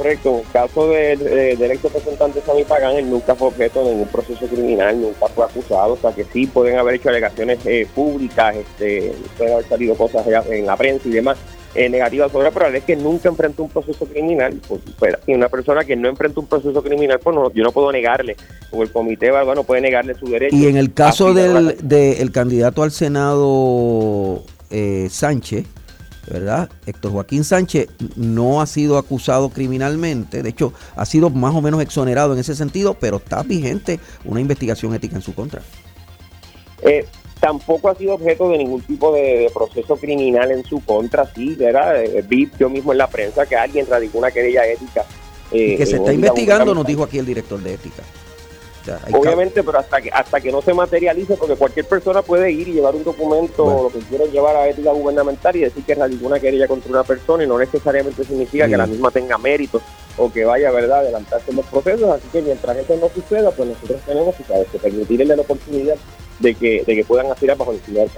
correcto. En el caso del, del ex representante Sammy Pagán, él nunca fue objeto de ningún proceso criminal, nunca fue acusado, o sea que sí pueden haber hecho alegaciones eh, públicas, este, pueden haber salido cosas en la prensa y demás eh, negativas sobre, pero es que nunca enfrentó un proceso criminal. Pues, pues, y una persona que no enfrenta un proceso criminal, pues no, yo no puedo negarle, o el comité no puede negarle su derecho. Y en el caso del de candidato al Senado eh, Sánchez, ¿verdad? Héctor Joaquín Sánchez no ha sido acusado criminalmente, de hecho ha sido más o menos exonerado en ese sentido, pero está vigente una investigación ética en su contra. Eh, tampoco ha sido objeto de ningún tipo de, proceso criminal en su contra, sí, ¿verdad? Eh, vi yo mismo en la prensa que alguien radicó una querella ética. Eh, que se está investigando, nos dijo aquí el director de ética. Obviamente, pero hasta que hasta que no se materialice, porque cualquier persona puede ir y llevar un documento o lo que quiera llevar a ética gubernamental y decir que radicó una querella contra una persona y no necesariamente significa que la misma tenga mérito o que vaya ¿verdad? a adelantarse en los procesos. Así que mientras eso no suceda, pues nosotros tenemos que permitirle la oportunidad de que, de que puedan aspirar bajo el del